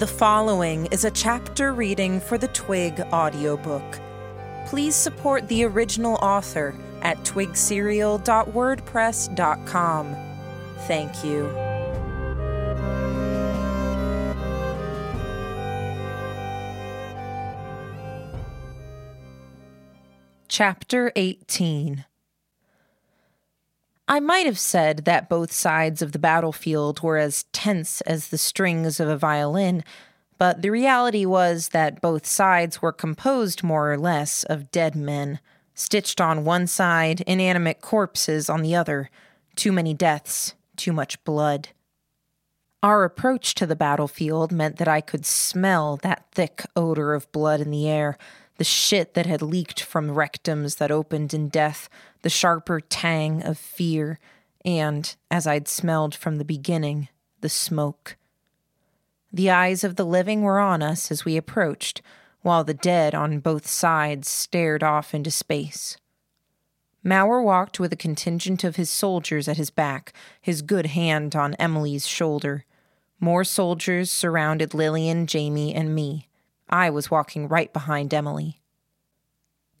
The following is a chapter reading for the Twig audiobook. Please support the original author at twigserial.wordpress.com. Thank you. Chapter 18 I might have said that both sides of the battlefield were as tense as the strings of a violin, but the reality was that both sides were composed more or less of dead men, stitched on one side, inanimate corpses on the other. Too many deaths, too much blood. Our approach to the battlefield meant that I could smell that thick odor of blood in the air, the shit that had leaked from rectums that opened in death, the sharper tang of fear, and, as I'd smelled from the beginning, the smoke. The eyes of the living were on us as we approached, while the dead on both sides stared off into space. Mauer walked with a contingent of his soldiers at his back, his good hand on Emily's shoulder. More soldiers surrounded Lillian, Jamie, and me. I was walking right behind Emily.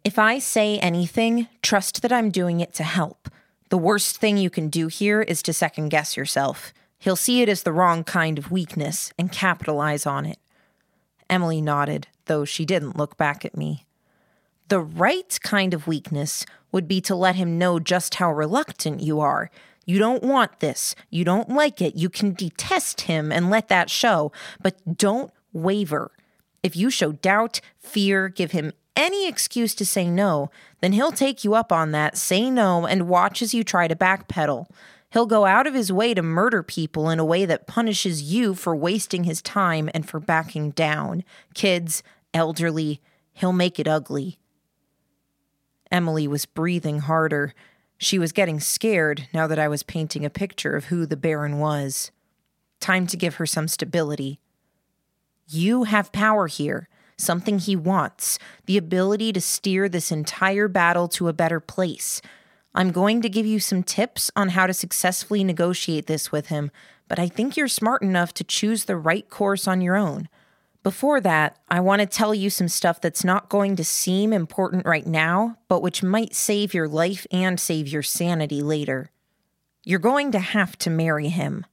If I say anything, trust that I'm doing it to help. The worst thing you can do here is to second guess yourself. He'll see it as the wrong kind of weakness and capitalize on it. Emily nodded, though she didn't look back at me. The right kind of weakness would be to let him know just how reluctant you are. You don't want this. You don't like it. You can detest him and let that show, but don't waver. If you show doubt, fear, give him any excuse to say no, then he'll take you up on that, say no, and watch as you try to backpedal. He'll go out of his way to murder people in a way that punishes you for wasting his time and for backing down. Kids, elderly, he'll make it ugly. Emily was breathing harder. She was getting scared now that I was painting a picture of who the Baron was. Time to give her some stability. You have power here something he wants, the ability to steer this entire battle to a better place. I'm going to give you some tips on how to successfully negotiate this with him, but I think you're smart enough to choose the right course on your own. Before that, I want to tell you some stuff that's not going to seem important right now, but which might save your life and save your sanity later. You're going to have to marry him.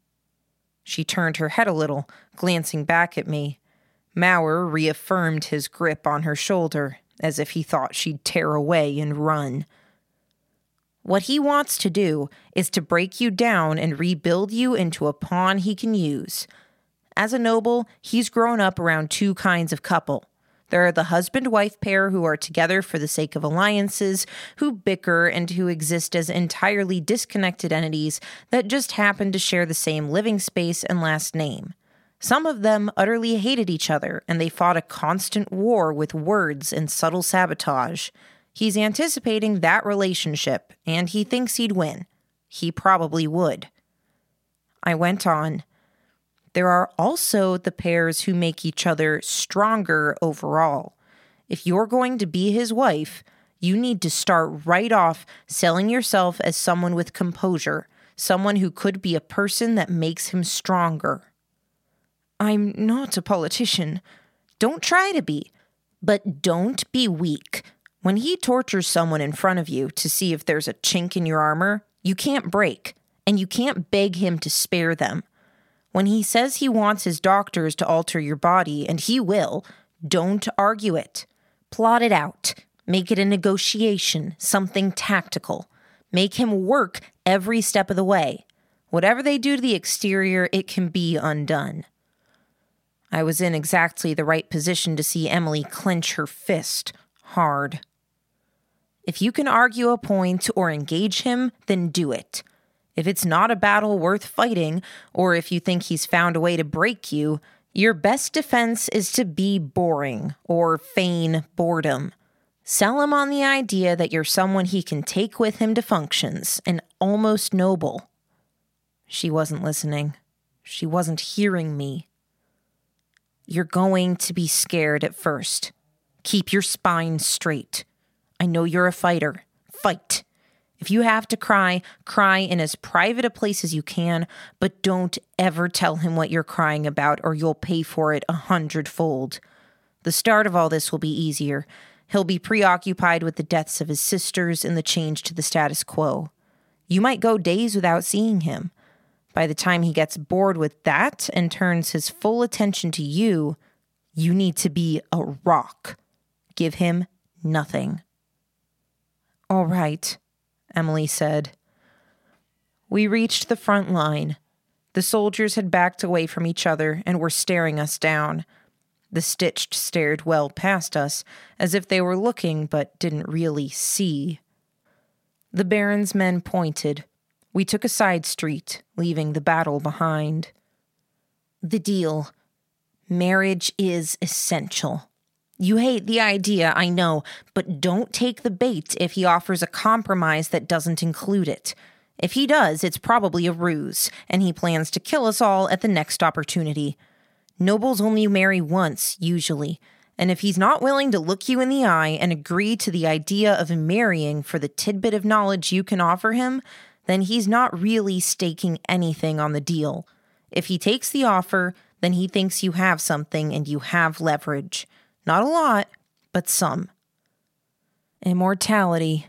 She turned her head a little, glancing back at me. Mauer reaffirmed his grip on her shoulder, as if he thought she'd tear away and run. What he wants to do is to break you down and rebuild you into a pawn he can use. As a noble, he's grown up around two kinds of couple. There are the husband wife pair who are together for the sake of alliances, who bicker, and who exist as entirely disconnected entities that just happen to share the same living space and last name. Some of them utterly hated each other, and they fought a constant war with words and subtle sabotage. He's anticipating that relationship, and he thinks he'd win. He probably would. I went on. There are also the pairs who make each other stronger overall. If you're going to be his wife, you need to start right off selling yourself as someone with composure, someone who could be a person that makes him stronger. I'm not a politician. Don't try to be. But don't be weak. When he tortures someone in front of you to see if there's a chink in your armor, you can't break, and you can't beg him to spare them. When he says he wants his doctors to alter your body, and he will, don't argue it. Plot it out. Make it a negotiation, something tactical. Make him work every step of the way. Whatever they do to the exterior, it can be undone. I was in exactly the right position to see Emily clench her fist hard. If you can argue a point or engage him, then do it. If it's not a battle worth fighting, or if you think he's found a way to break you, your best defense is to be boring or feign boredom. Sell him on the idea that you're someone he can take with him to functions and almost noble. She wasn't listening. She wasn't hearing me. You're going to be scared at first. Keep your spine straight. I know you're a fighter. Fight. If you have to cry, cry in as private a place as you can, but don't ever tell him what you're crying about or you'll pay for it a hundredfold. The start of all this will be easier. He'll be preoccupied with the deaths of his sisters and the change to the status quo. You might go days without seeing him. By the time he gets bored with that and turns his full attention to you, you need to be a rock. Give him nothing. All right, Emily said. We reached the front line. The soldiers had backed away from each other and were staring us down. The stitched stared well past us, as if they were looking but didn't really see. The Baron's men pointed. We took a side street, leaving the battle behind. The deal. Marriage is essential. You hate the idea, I know, but don't take the bait if he offers a compromise that doesn't include it. If he does, it's probably a ruse, and he plans to kill us all at the next opportunity. Nobles only marry once, usually, and if he's not willing to look you in the eye and agree to the idea of marrying for the tidbit of knowledge you can offer him, then he's not really staking anything on the deal. If he takes the offer, then he thinks you have something and you have leverage. Not a lot, but some. Immortality.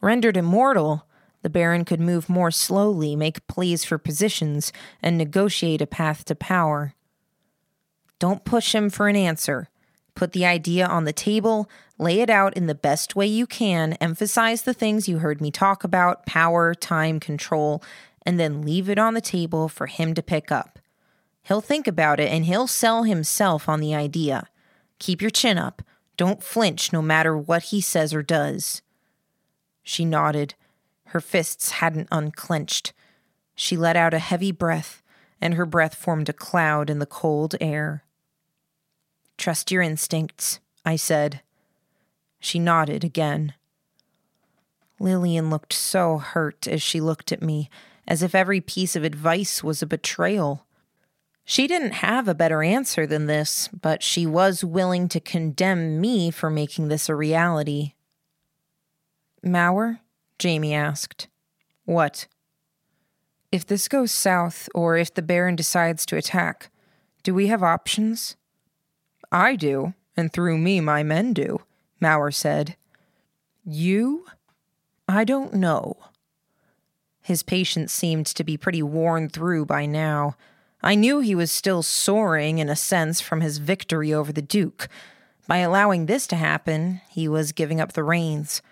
Rendered immortal, the Baron could move more slowly, make pleas for positions, and negotiate a path to power. Don't push him for an answer. Put the idea on the table, lay it out in the best way you can, emphasize the things you heard me talk about power, time, control, and then leave it on the table for him to pick up. He'll think about it and he'll sell himself on the idea. Keep your chin up. Don't flinch no matter what he says or does. She nodded. Her fists hadn't unclenched. She let out a heavy breath, and her breath formed a cloud in the cold air. Trust your instincts, I said. She nodded again. Lillian looked so hurt as she looked at me, as if every piece of advice was a betrayal. She didn't have a better answer than this, but she was willing to condemn me for making this a reality. Mauer? Jamie asked. What? If this goes south, or if the Baron decides to attack, do we have options? I do, and through me my men do, Mauer said. You? I don't know. His patience seemed to be pretty worn through by now. I knew he was still soaring in a sense from his victory over the Duke. By allowing this to happen, he was giving up the reins.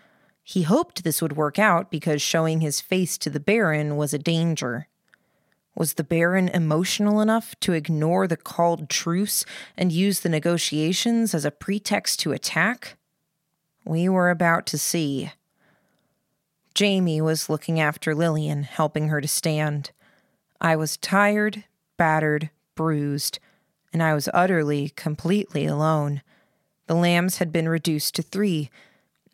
He hoped this would work out because showing his face to the Baron was a danger. Was the Baron emotional enough to ignore the called truce and use the negotiations as a pretext to attack? We were about to see. Jamie was looking after Lillian, helping her to stand. I was tired battered, bruised, and I was utterly, completely alone. The lambs had been reduced to three,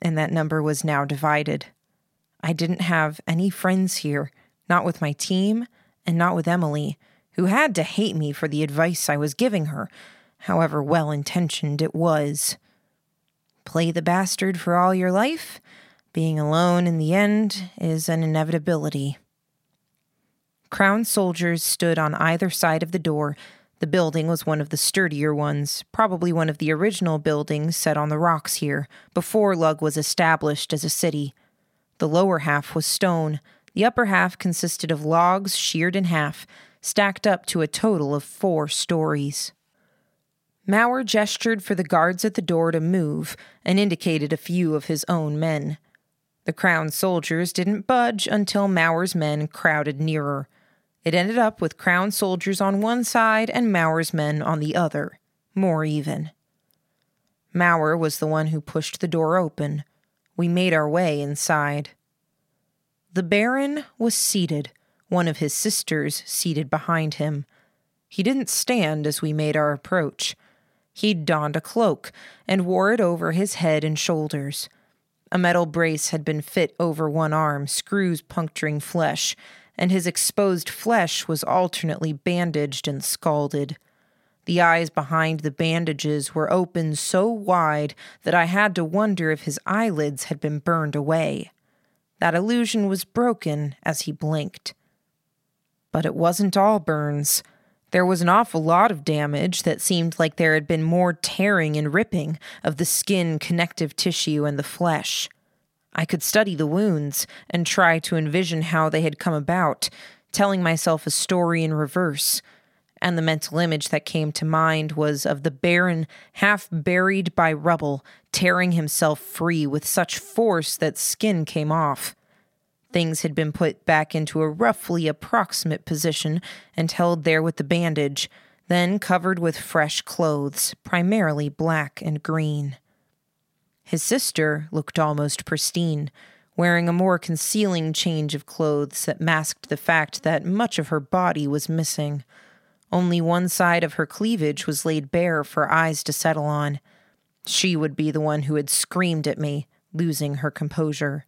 and that number was now divided. I didn't have any friends here, not with my team, and not with Emily, who had to hate me for the advice I was giving her, however well intentioned it was. Play the bastard for all your life? Being alone in the end is an inevitability. Crown soldiers stood on either side of the door. The building was one of the sturdier ones, probably one of the original buildings set on the rocks here, before Lugh was established as a city. The lower half was stone. The upper half consisted of logs sheared in half, stacked up to a total of four stories. Mauer gestured for the guards at the door to move and indicated a few of his own men. The crown soldiers didn't budge until Mauer's men crowded nearer. It ended up with Crown soldiers on one side and Mauer's men on the other, more even. Mauer was the one who pushed the door open. We made our way inside. The Baron was seated, one of his sisters seated behind him. He didn't stand as we made our approach. He'd donned a cloak and wore it over his head and shoulders. A metal brace had been fit over one arm, screws puncturing flesh, and his exposed flesh was alternately bandaged and scalded. The eyes behind the bandages were open so wide that I had to wonder if his eyelids had been burned away. That illusion was broken as he blinked. But it wasn't all burns. There was an awful lot of damage that seemed like there had been more tearing and ripping of the skin, connective tissue, and the flesh. I could study the wounds and try to envision how they had come about, telling myself a story in reverse. And the mental image that came to mind was of the Baron half buried by rubble, tearing himself free with such force that skin came off. Things had been put back into a roughly approximate position and held there with the bandage, then covered with fresh clothes, primarily black and green. His sister looked almost pristine, wearing a more concealing change of clothes that masked the fact that much of her body was missing. Only one side of her cleavage was laid bare for eyes to settle on. She would be the one who had screamed at me, losing her composure.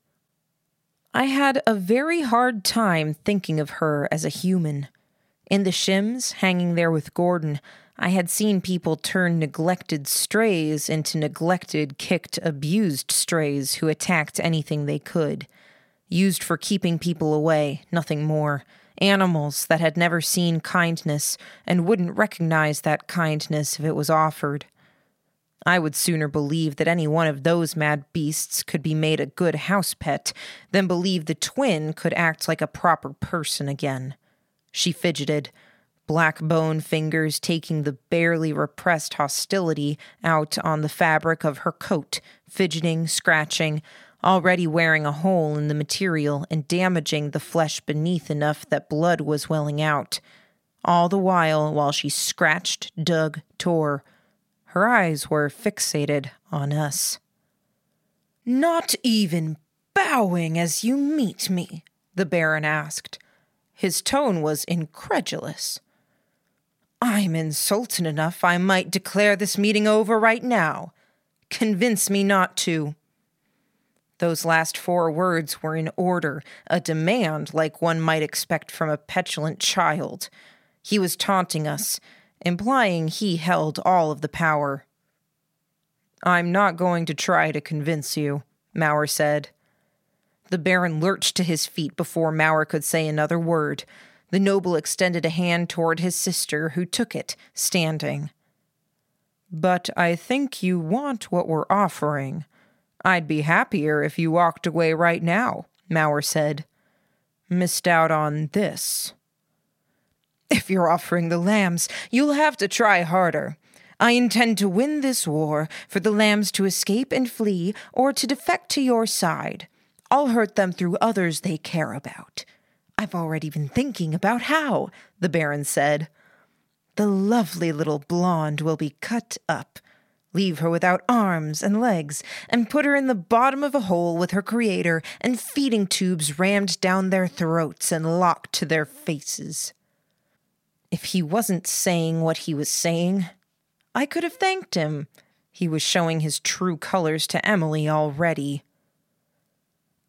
I had a very hard time thinking of her as a human. In the shims, hanging there with Gordon, I had seen people turn neglected strays into neglected, kicked, abused strays who attacked anything they could. Used for keeping people away, nothing more. Animals that had never seen kindness and wouldn't recognize that kindness if it was offered. I would sooner believe that any one of those mad beasts could be made a good house pet than believe the twin could act like a proper person again. She fidgeted, black bone fingers taking the barely repressed hostility out on the fabric of her coat, fidgeting, scratching, already wearing a hole in the material and damaging the flesh beneath enough that blood was welling out. All the while, while she scratched, dug, tore, her eyes were fixated on us. Not even bowing as you meet me? the Baron asked. His tone was incredulous. I'm insulted enough I might declare this meeting over right now. Convince me not to. Those last four words were in order, a demand like one might expect from a petulant child. He was taunting us, implying he held all of the power. I'm not going to try to convince you, Mauer said. The Baron lurched to his feet before Mauer could say another word. The noble extended a hand toward his sister, who took it, standing. But I think you want what we're offering. I'd be happier if you walked away right now, Mauer said. Missed out on this. If you're offering the lambs, you'll have to try harder. I intend to win this war for the lambs to escape and flee or to defect to your side. I'll hurt them through others they care about. I've already been thinking about how, the Baron said. The lovely little blonde will be cut up. Leave her without arms and legs, and put her in the bottom of a hole with her creator and feeding tubes rammed down their throats and locked to their faces. If he wasn't saying what he was saying, I could have thanked him. He was showing his true colors to Emily already.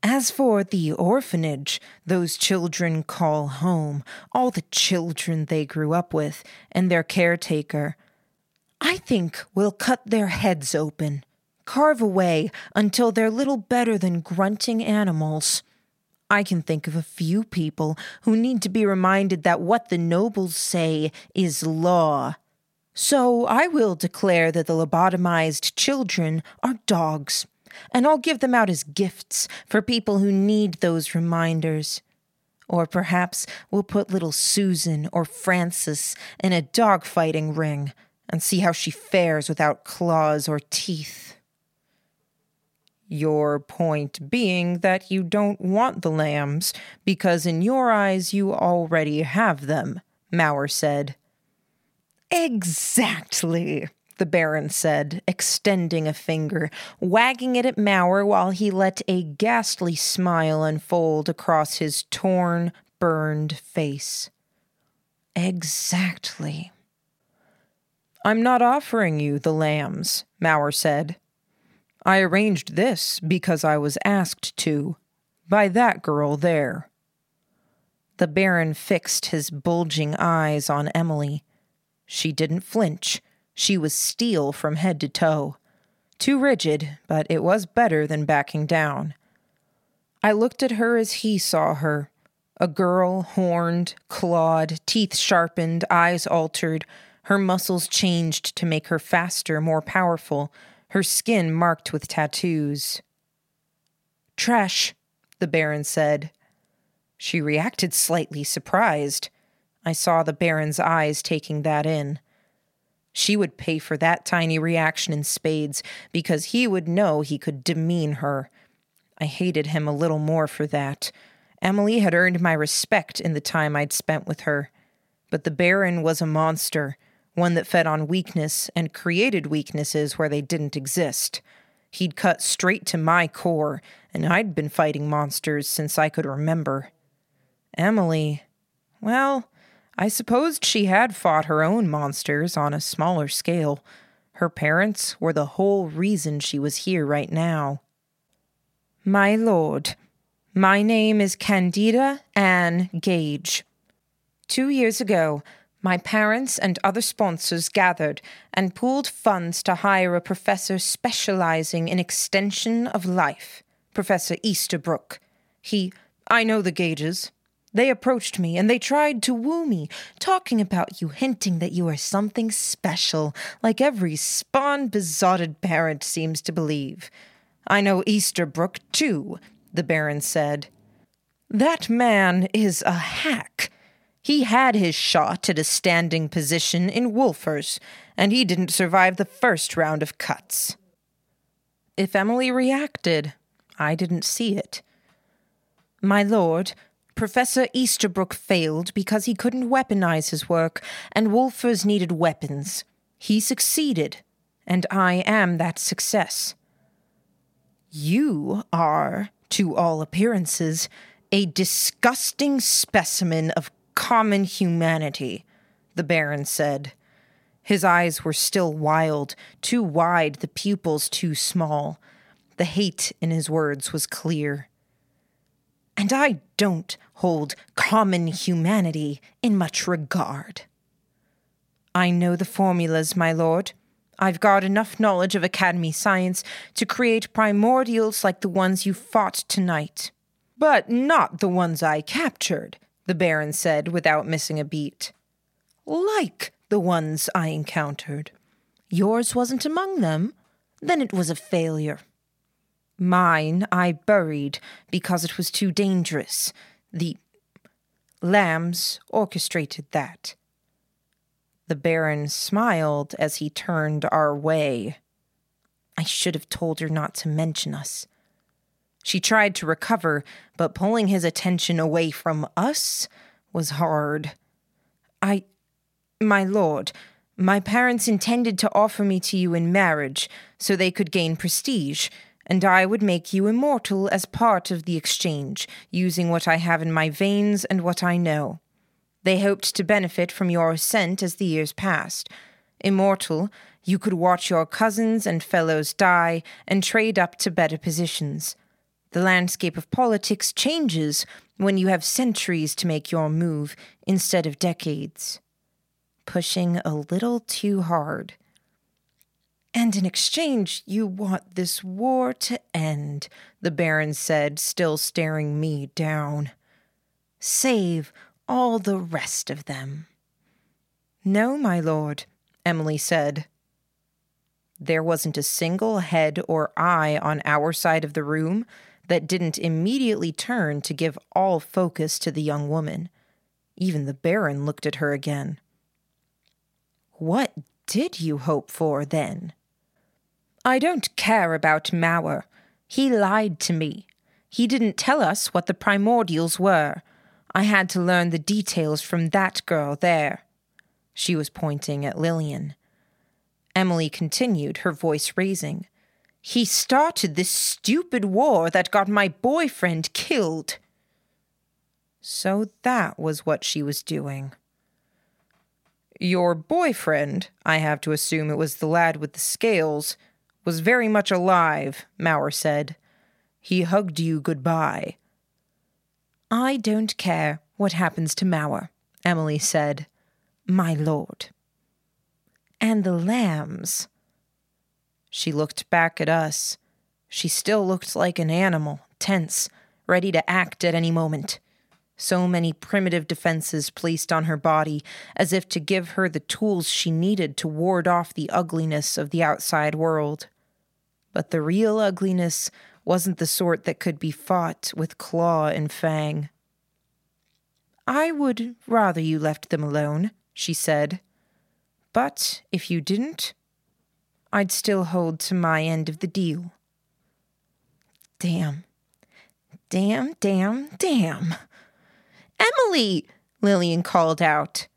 As for the orphanage those children call home, all the children they grew up with, and their caretaker, I think we'll cut their heads open, carve away until they're little better than grunting animals. I can think of a few people who need to be reminded that what the nobles say is law. So I will declare that the lobotomized children are dogs, and I'll give them out as gifts for people who need those reminders. Or perhaps we'll put little Susan or Frances in a dog fighting ring and see how she fares without claws or teeth. Your point being that you don't want the lambs because in your eyes you already have them, Mauer said. Exactly, the Baron said, extending a finger, wagging it at Mauer while he let a ghastly smile unfold across his torn, burned face. Exactly. I'm not offering you the lambs, Mauer said. I arranged this because I was asked to, by that girl there. The Baron fixed his bulging eyes on Emily. She didn't flinch. She was steel from head to toe. Too rigid, but it was better than backing down. I looked at her as he saw her a girl, horned, clawed, teeth sharpened, eyes altered. Her muscles changed to make her faster, more powerful, her skin marked with tattoos. Trash, the Baron said. She reacted slightly surprised. I saw the Baron's eyes taking that in. She would pay for that tiny reaction in spades because he would know he could demean her. I hated him a little more for that. Emily had earned my respect in the time I'd spent with her. But the Baron was a monster, one that fed on weakness and created weaknesses where they didn't exist. He'd cut straight to my core, and I'd been fighting monsters since I could remember. Emily, well, I supposed she had fought her own monsters on a smaller scale. Her parents were the whole reason she was here right now. My lord, my name is Candida Anne Gage. Two years ago, my parents and other sponsors gathered and pooled funds to hire a professor specializing in extension of life, Professor Easterbrook. He, I know the Gages, they approached me and they tried to woo me, talking about you, hinting that you are something special, like every spawn besotted parent seems to believe. I know Easterbrook, too, the Baron said. That man is a hack. He had his shot at a standing position in Wolfers, and he didn't survive the first round of cuts. If Emily reacted, I didn't see it. My lord, Professor Easterbrook failed because he couldn't weaponize his work, and Wolfers needed weapons. He succeeded, and I am that success. You are, to all appearances, a disgusting specimen of common humanity, the Baron said. His eyes were still wild, too wide, the pupils too small. The hate in his words was clear. And I don't hold common humanity in much regard. I know the formulas, my lord. I've got enough knowledge of Academy science to create primordials like the ones you fought tonight. But not the ones I captured, the Baron said without missing a beat. Like the ones I encountered. Yours wasn't among them? Then it was a failure. Mine I buried because it was too dangerous. The lambs orchestrated that. The Baron smiled as he turned our way. I should have told her not to mention us. She tried to recover, but pulling his attention away from us was hard. I. My lord, my parents intended to offer me to you in marriage so they could gain prestige and I would make you immortal as part of the exchange, using what I have in my veins and what I know. They hoped to benefit from your ascent as the years passed. Immortal, you could watch your cousins and fellows die and trade up to better positions. The landscape of politics changes when you have centuries to make your move instead of decades. Pushing a little too hard. And in exchange, you want this war to end, the Baron said, still staring me down. Save all the rest of them. No, my lord, Emily said. There wasn't a single head or eye on our side of the room that didn't immediately turn to give all focus to the young woman. Even the Baron looked at her again. What did you hope for, then? I don't care about Mauer. He lied to me. He didn't tell us what the primordials were. I had to learn the details from that girl there. She was pointing at Lillian. Emily continued, her voice raising. He started this stupid war that got my boyfriend killed. So that was what she was doing. Your boyfriend, I have to assume it was the lad with the scales, was very much alive, Mauer said. He hugged you goodbye. I don't care what happens to Mauer, Emily said. My lord. And the lambs. She looked back at us. She still looked like an animal, tense, ready to act at any moment. So many primitive defenses placed on her body, as if to give her the tools she needed to ward off the ugliness of the outside world. But the real ugliness wasn't the sort that could be fought with claw and fang. I would rather you left them alone, she said. But if you didn't, I'd still hold to my end of the deal. Damn. Damn, damn, damn. Emily! Lillian called out.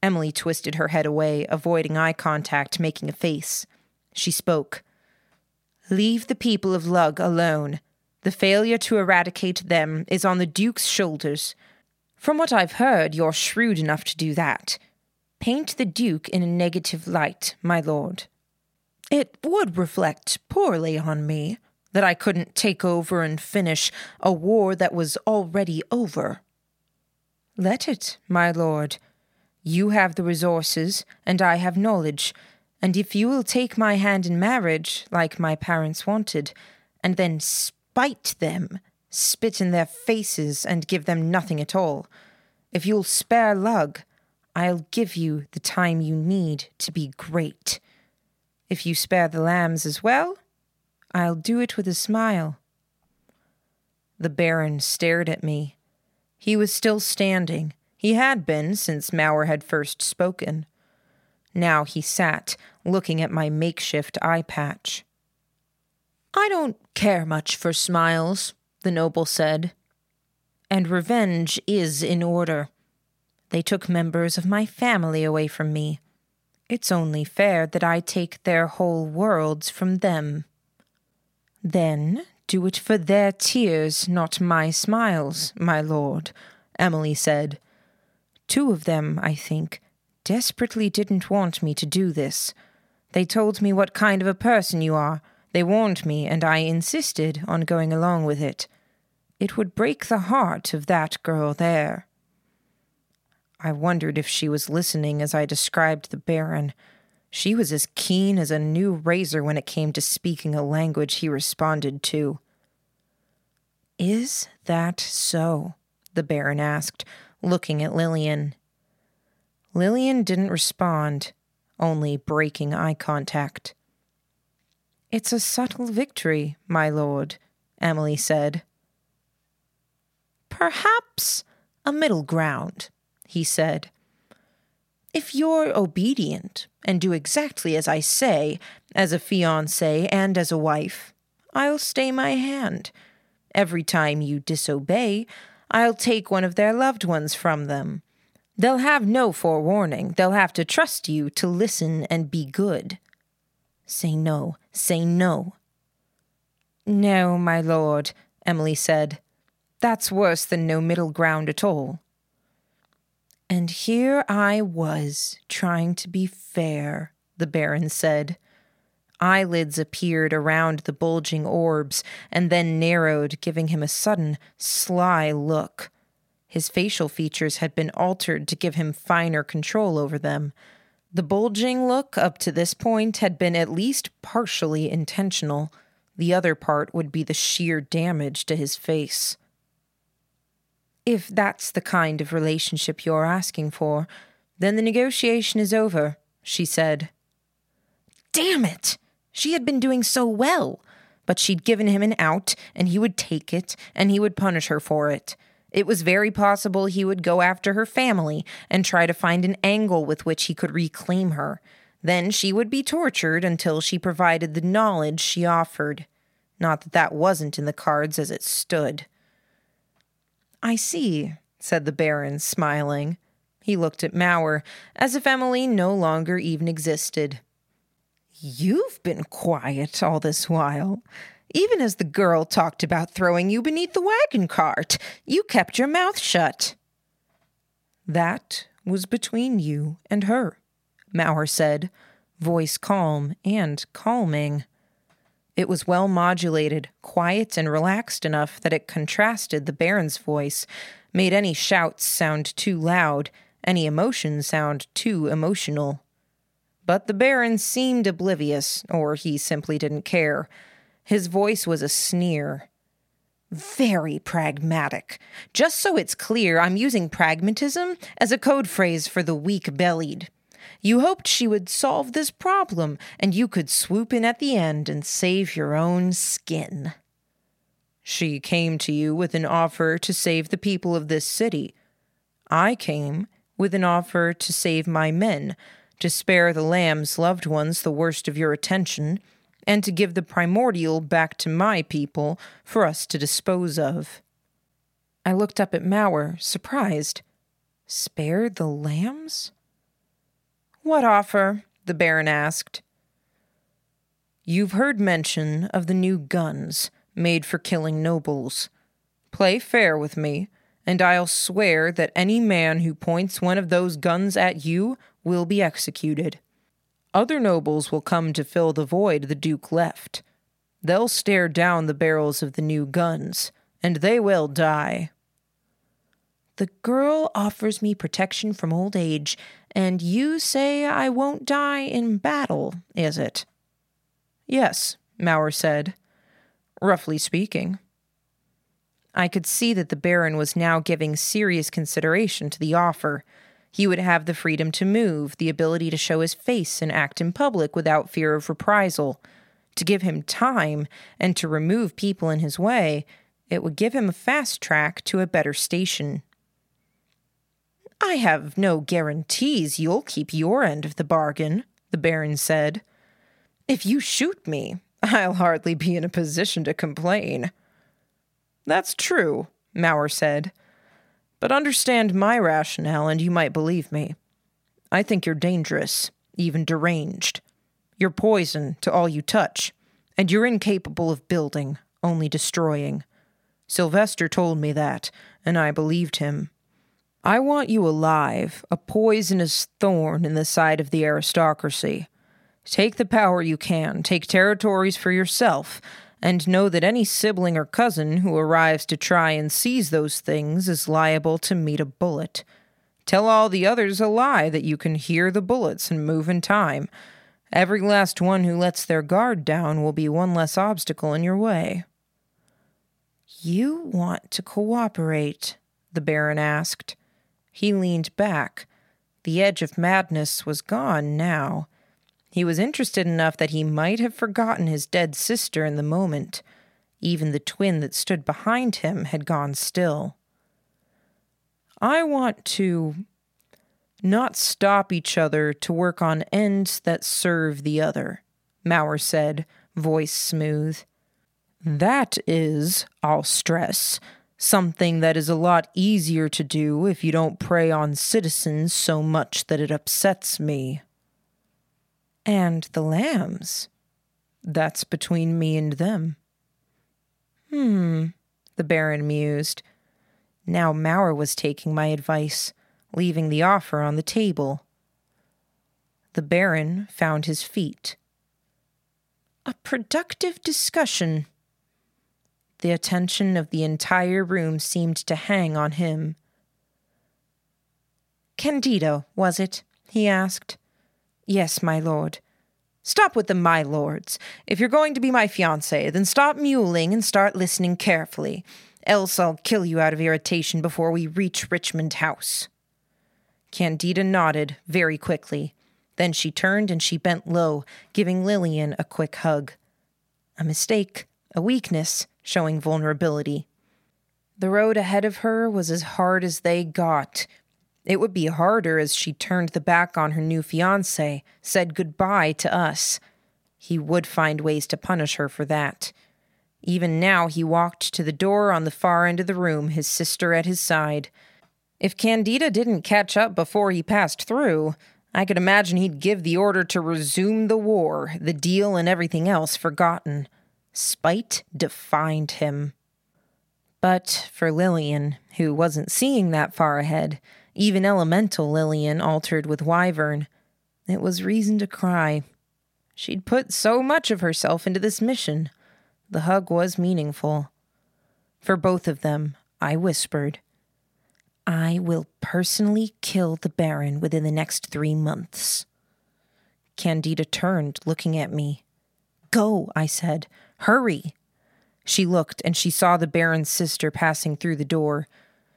Emily twisted her head away, avoiding eye contact, making a face. She spoke. Leave the people of Lugh alone. The failure to eradicate them is on the Duke's shoulders. From what I've heard, you're shrewd enough to do that. Paint the Duke in a negative light, my lord. It would reflect poorly on me that I couldn't take over and finish a war that was already over. Let it, my lord. You have the resources, and I have knowledge, and if you will take my hand in marriage, like my parents wanted, and then spite them, spit in their faces, and give them nothing at all, if you'll spare Lugh, I'll give you the time you need to be great. If you spare the lambs as well, I'll do it with a smile. The Baron stared at me. He was still standing. He had been since Mauer had first spoken. Now he sat, looking at my makeshift eye patch. I don't care much for smiles, the noble said. And revenge is in order. They took members of my family away from me. It's only fair that I take their whole worlds from them. Then do it for their tears, not my smiles, my lord, Emily said. Two of them, I think, desperately didn't want me to do this. They told me what kind of a person you are. They warned me, and I insisted on going along with it. It would break the heart of that girl there. I wondered if she was listening as I described the Baron. She was as keen as a new razor when it came to speaking a language he responded to. Is that so? the Baron asked, looking at Lillian. Lillian didn't respond, only breaking eye contact. It's a subtle victory, my lord, Emily said. Perhaps a middle ground, he said. If you're obedient and do exactly as I say, as a fiancée and as a wife, I'll stay my hand. Every time you disobey, I'll take one of their loved ones from them. They'll have no forewarning. They'll have to trust you to listen and be good. Say no, say no. No, my lord, Emily said. That's worse than no middle ground at all. And here I was, trying to be fair, the Baron said. Eyelids appeared around the bulging orbs and then narrowed, giving him a sudden, sly look. His facial features had been altered to give him finer control over them. The bulging look up to this point had been at least partially intentional. The other part would be the sheer damage to his face. If that's the kind of relationship you're asking for, then the negotiation is over, she said. Damn it! She had been doing so well. But she'd given him an out, and he would take it, and he would punish her for it. It was very possible he would go after her family and try to find an angle with which he could reclaim her. Then she would be tortured until she provided the knowledge she offered. Not that that wasn't in the cards as it stood. I see, said the Baron, smiling. He looked at Mauer, as if Emily no longer even existed. You've been quiet all this while. Even as the girl talked about throwing you beneath the wagon cart, you kept your mouth shut. That was between you and her, Mauer said, voice calm and calming. It was well modulated, quiet, and relaxed enough that it contrasted the Baron's voice, made any shouts sound too loud, any emotion sound too emotional. But the Baron seemed oblivious, or he simply didn't care. His voice was a sneer. Very pragmatic. Just so it's clear, I'm using pragmatism as a code phrase for the weak bellied. You hoped she would solve this problem, and you could swoop in at the end and save your own skin. She came to you with an offer to save the people of this city. I came with an offer to save my men, to spare the lamb's loved ones the worst of your attention, and to give the primordial back to my people for us to dispose of. I looked up at Mauer, surprised. Spare the lambs? What offer? the Baron asked. You've heard mention of the new guns made for killing nobles. Play fair with me, and I'll swear that any man who points one of those guns at you will be executed. Other nobles will come to fill the void the Duke left. They'll stare down the barrels of the new guns, and they will die. The girl offers me protection from old age, and you say I won't die in battle, is it? Yes, Mauer said. Roughly speaking. I could see that the Baron was now giving serious consideration to the offer. He would have the freedom to move, the ability to show his face and act in public without fear of reprisal. To give him time and to remove people in his way, it would give him a fast track to a better station. I have no guarantees you'll keep your end of the bargain, the Baron said. If you shoot me, I'll hardly be in a position to complain. That's true, Mauer said. But understand my rationale, and you might believe me. I think you're dangerous, even deranged. You're poison to all you touch, and you're incapable of building, only destroying. Sylvester told me that, and I believed him. I want you alive, a poisonous thorn in the side of the aristocracy. Take the power you can, take territories for yourself, and know that any sibling or cousin who arrives to try and seize those things is liable to meet a bullet. Tell all the others a lie that you can hear the bullets and move in time. Every last one who lets their guard down will be one less obstacle in your way. You want to cooperate? the Baron asked. He leaned back. The edge of madness was gone now. He was interested enough that he might have forgotten his dead sister in the moment. Even the twin that stood behind him had gone still. I want to not stop each other to work on ends that serve the other, Mauer said, voice smooth. That is, I'll stress, something that is a lot easier to do if you don't prey on citizens so much that it upsets me. And the lambs. That's between me and them. Hmm, the Baron mused. Now Mauer was taking my advice, leaving the offer on the table. The Baron found his feet. A productive discussion, the attention of the entire room seemed to hang on him. Candida, was it? he asked. Yes, my lord. Stop with the my lords. If you're going to be my fiancé, then stop mewling and start listening carefully. Else I'll kill you out of irritation before we reach Richmond House. Candida nodded very quickly. Then she turned and she bent low, giving Lillian a quick hug. A mistake, a weakness, showing vulnerability. The road ahead of her was as hard as they got. It would be harder as she turned the back on her new fiance, said goodbye to us. He would find ways to punish her for that. Even now, he walked to the door on the far end of the room, his sister at his side. If Candida didn't catch up before he passed through, I could imagine he'd give the order to resume the war, the deal, and everything else forgotten. Spite defined him. But for Lillian, who wasn't seeing that far ahead, even elemental Lillian altered with Wyvern, it was reason to cry. She'd put so much of herself into this mission. The hug was meaningful. For both of them, I whispered, I will personally kill the Baron within the next three months. Candida turned, looking at me. Go, I said. Hurry. She looked and she saw the Baron's sister passing through the door.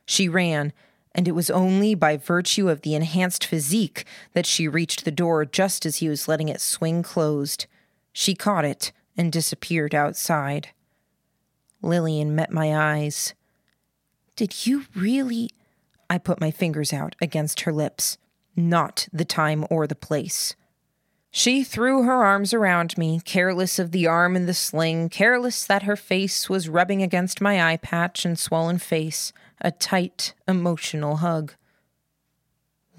She ran, and it was only by virtue of the enhanced physique that she reached the door just as he was letting it swing closed. She caught it and disappeared outside. Lillian met my eyes. Did you really? I put my fingers out against her lips. Not the time or the place. She threw her arms around me, careless of the arm in the sling, careless that her face was rubbing against my eye patch and swollen face, a tight, emotional hug.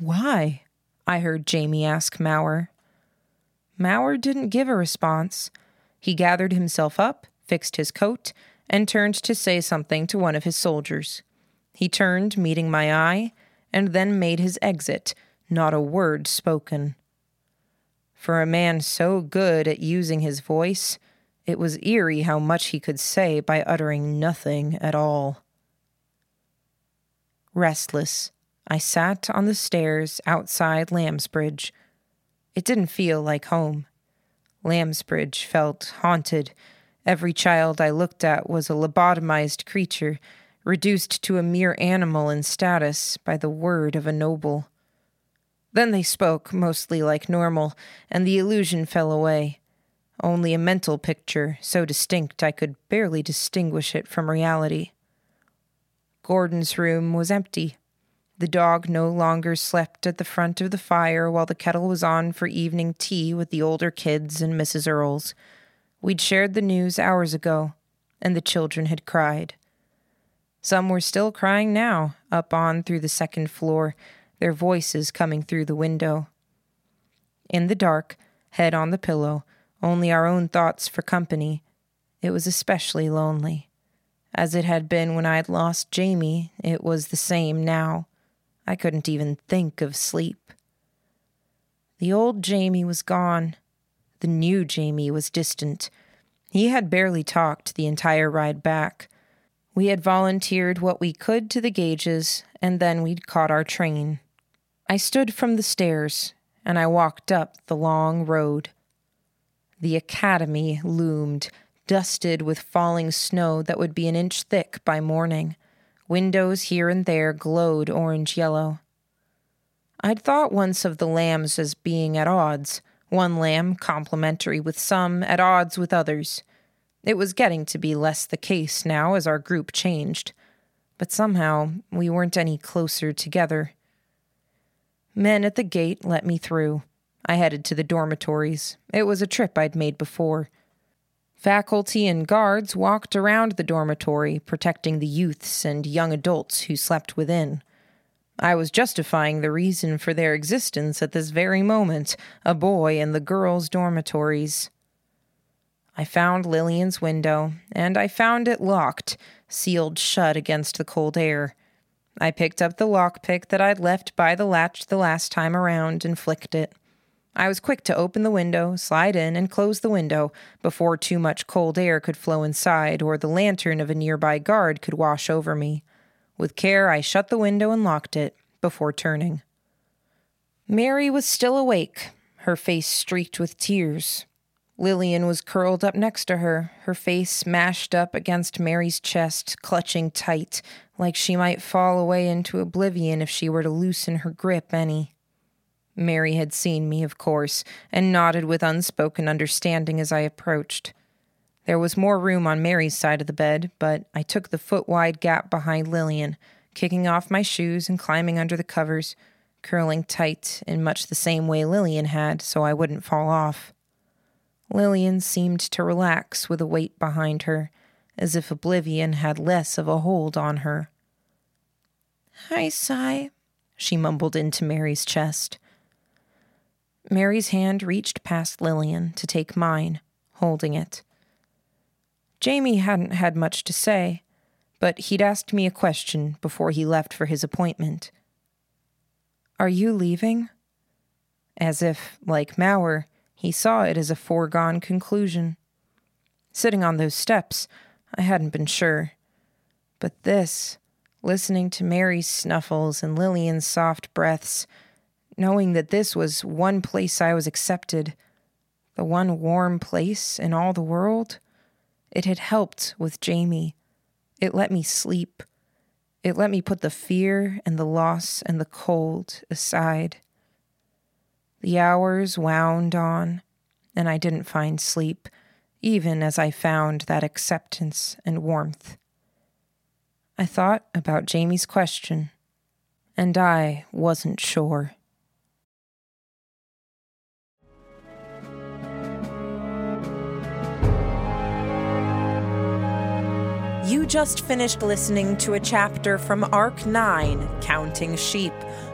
Why? I heard Jamie ask Mauer. Mauer didn't give a response. He gathered himself up, fixed his coat, and turned to say something to one of his soldiers. He turned, meeting my eye, and then made his exit, not a word spoken. For a man so good at using his voice, it was eerie how much he could say by uttering nothing at all. Restless, I sat on the stairs outside Lambsbridge. It didn't feel like home. Lambsbridge felt haunted. Every child I looked at was a lobotomized creature, reduced to a mere animal in status by the word of a noble. Then they spoke, mostly like normal, and the illusion fell away. Only a mental picture, so distinct I could barely distinguish it from reality. Gordon's room was empty. The dog no longer slept at the front of the fire while the kettle was on for evening tea with the older kids and Mrs. Earls. We'd shared the news hours ago, and the children had cried. Some were still crying now, up on through the second floor, their voices coming through the window. In the dark, head on the pillow, only our own thoughts for company, it was especially lonely. As it had been when I had lost Jamie, it was the same now. I couldn't even think of sleep. The old Jamie was gone. The new Jamie was distant. He had barely talked the entire ride back. We had volunteered what we could to the gauges, and then we'd caught our train. I stood from the stairs and I walked up the long road. The academy loomed, dusted with falling snow that would be an inch thick by morning. Windows here and there glowed orange yellow. I'd thought once of the lambs as being at odds, one lamb complementary with some, at odds with others. It was getting to be less the case now as our group changed, but somehow we weren't any closer together. Men at the gate let me through. I headed to the dormitories. It was a trip I'd made before. Faculty and guards walked around the dormitory, protecting the youths and young adults who slept within. I was justifying the reason for their existence at this very moment a boy in the girls' dormitories. I found Lillian's window, and I found it locked, sealed shut against the cold air. I picked up the lockpick that I'd left by the latch the last time around and flicked it. I was quick to open the window, slide in, and close the window before too much cold air could flow inside or the lantern of a nearby guard could wash over me. With care, I shut the window and locked it before turning. Mary was still awake, her face streaked with tears. Lillian was curled up next to her, her face mashed up against Mary's chest, clutching tight, like she might fall away into oblivion if she were to loosen her grip any. Mary had seen me, of course, and nodded with unspoken understanding as I approached. There was more room on Mary's side of the bed, but I took the foot wide gap behind Lillian, kicking off my shoes and climbing under the covers, curling tight in much the same way Lillian had so I wouldn't fall off. Lillian seemed to relax with a weight behind her as if oblivion had less of a hold on her. Hi, Cy, she mumbled into Mary's chest. Mary's hand reached past Lillian to take mine, holding it. Jamie hadn't had much to say, but he'd asked me a question before he left for his appointment. Are you leaving? As if, like Mauer, he saw it as a foregone conclusion. Sitting on those steps, I hadn't been sure. But this, listening to Mary's snuffles and Lillian's soft breaths, knowing that this was one place I was accepted, the one warm place in all the world, It had helped with Jamie. It let me sleep. It let me put the fear and the loss and the cold aside. The hours wound on, and I didn't find sleep, even as I found that acceptance and warmth. I thought about Jamie's question, and I wasn't sure. You just finished listening to a chapter from Arc 9, Counting Sheep,